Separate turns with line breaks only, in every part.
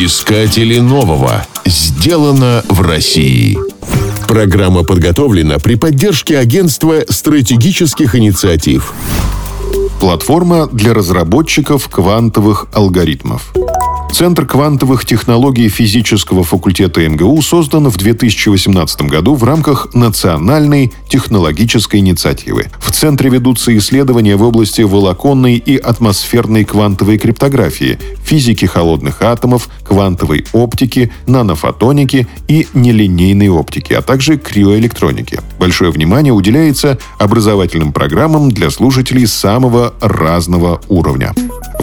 Искатели нового. Сделано в России. Программа подготовлена при поддержке Агентства стратегических инициатив.
Платформа для разработчиков квантовых алгоритмов. Центр квантовых технологий физического факультета МГУ создан в 2018 году в рамках национальной технологической инициативы. В центре ведутся исследования в области волоконной и атмосферной квантовой криптографии, физики холодных атомов, квантовой оптики, нанофотоники и нелинейной оптики, а также криоэлектроники. Большое внимание уделяется образовательным программам для слушателей самого разного уровня.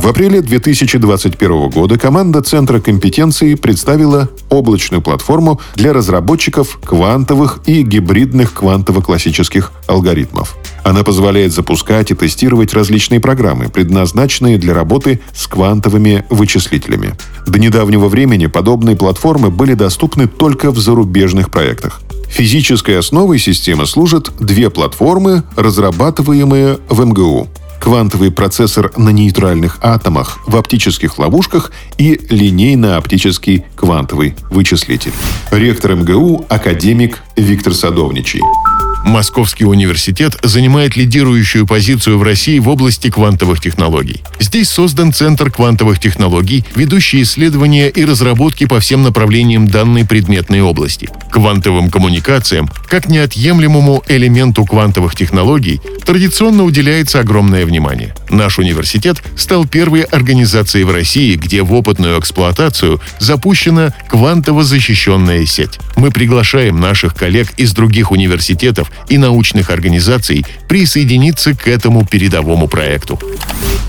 В апреле 2021 года команда Центра компетенции представила облачную платформу для разработчиков квантовых и гибридных квантово-классических алгоритмов. Она позволяет запускать и тестировать различные программы, предназначенные для работы с квантовыми вычислителями. До недавнего времени подобные платформы были доступны только в зарубежных проектах. Физической основой системы служат две платформы, разрабатываемые в МГУ квантовый процессор на нейтральных атомах в оптических ловушках и линейно-оптический квантовый вычислитель. Ректор МГУ – академик Виктор Садовничий.
Московский университет занимает лидирующую позицию в России в области квантовых технологий. Здесь создан Центр квантовых технологий, ведущий исследования и разработки по всем направлениям данной предметной области. Квантовым коммуникациям, как неотъемлемому элементу квантовых технологий, традиционно уделяется огромное внимание. Наш университет стал первой организацией в России, где в опытную эксплуатацию запущена квантово защищенная сеть. Мы приглашаем наших коллег из других университетов и научных организаций присоединиться к этому передовому проекту.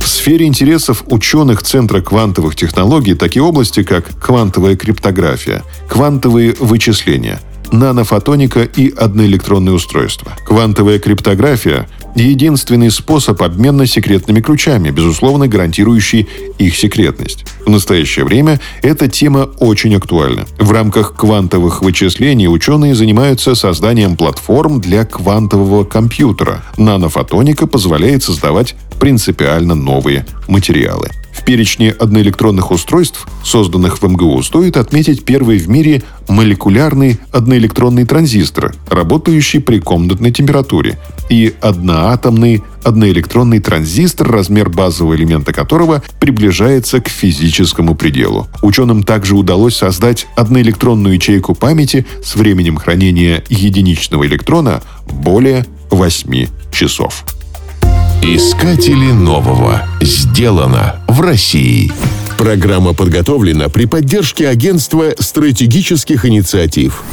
В сфере интересов ученых Центра квантовых технологий такие области, как квантовая криптография, квантовые вычисления, нанофотоника и одноэлектронные устройства. Квантовая криптография единственный способ обмена секретными ключами, безусловно гарантирующий их секретность. В настоящее время эта тема очень актуальна. В рамках квантовых вычислений ученые занимаются созданием платформ для квантового компьютера. Нанофотоника позволяет создавать принципиально новые материалы. Перечне одноэлектронных устройств, созданных в МГУ, стоит отметить первый в мире молекулярный одноэлектронный транзистор, работающий при комнатной температуре, и одноатомный одноэлектронный транзистор, размер базового элемента которого приближается к физическому пределу. Ученым также удалось создать одноэлектронную ячейку памяти с временем хранения единичного электрона более 8 часов.
Искатели нового. Сделано в России. Программа подготовлена при поддержке Агентства стратегических инициатив.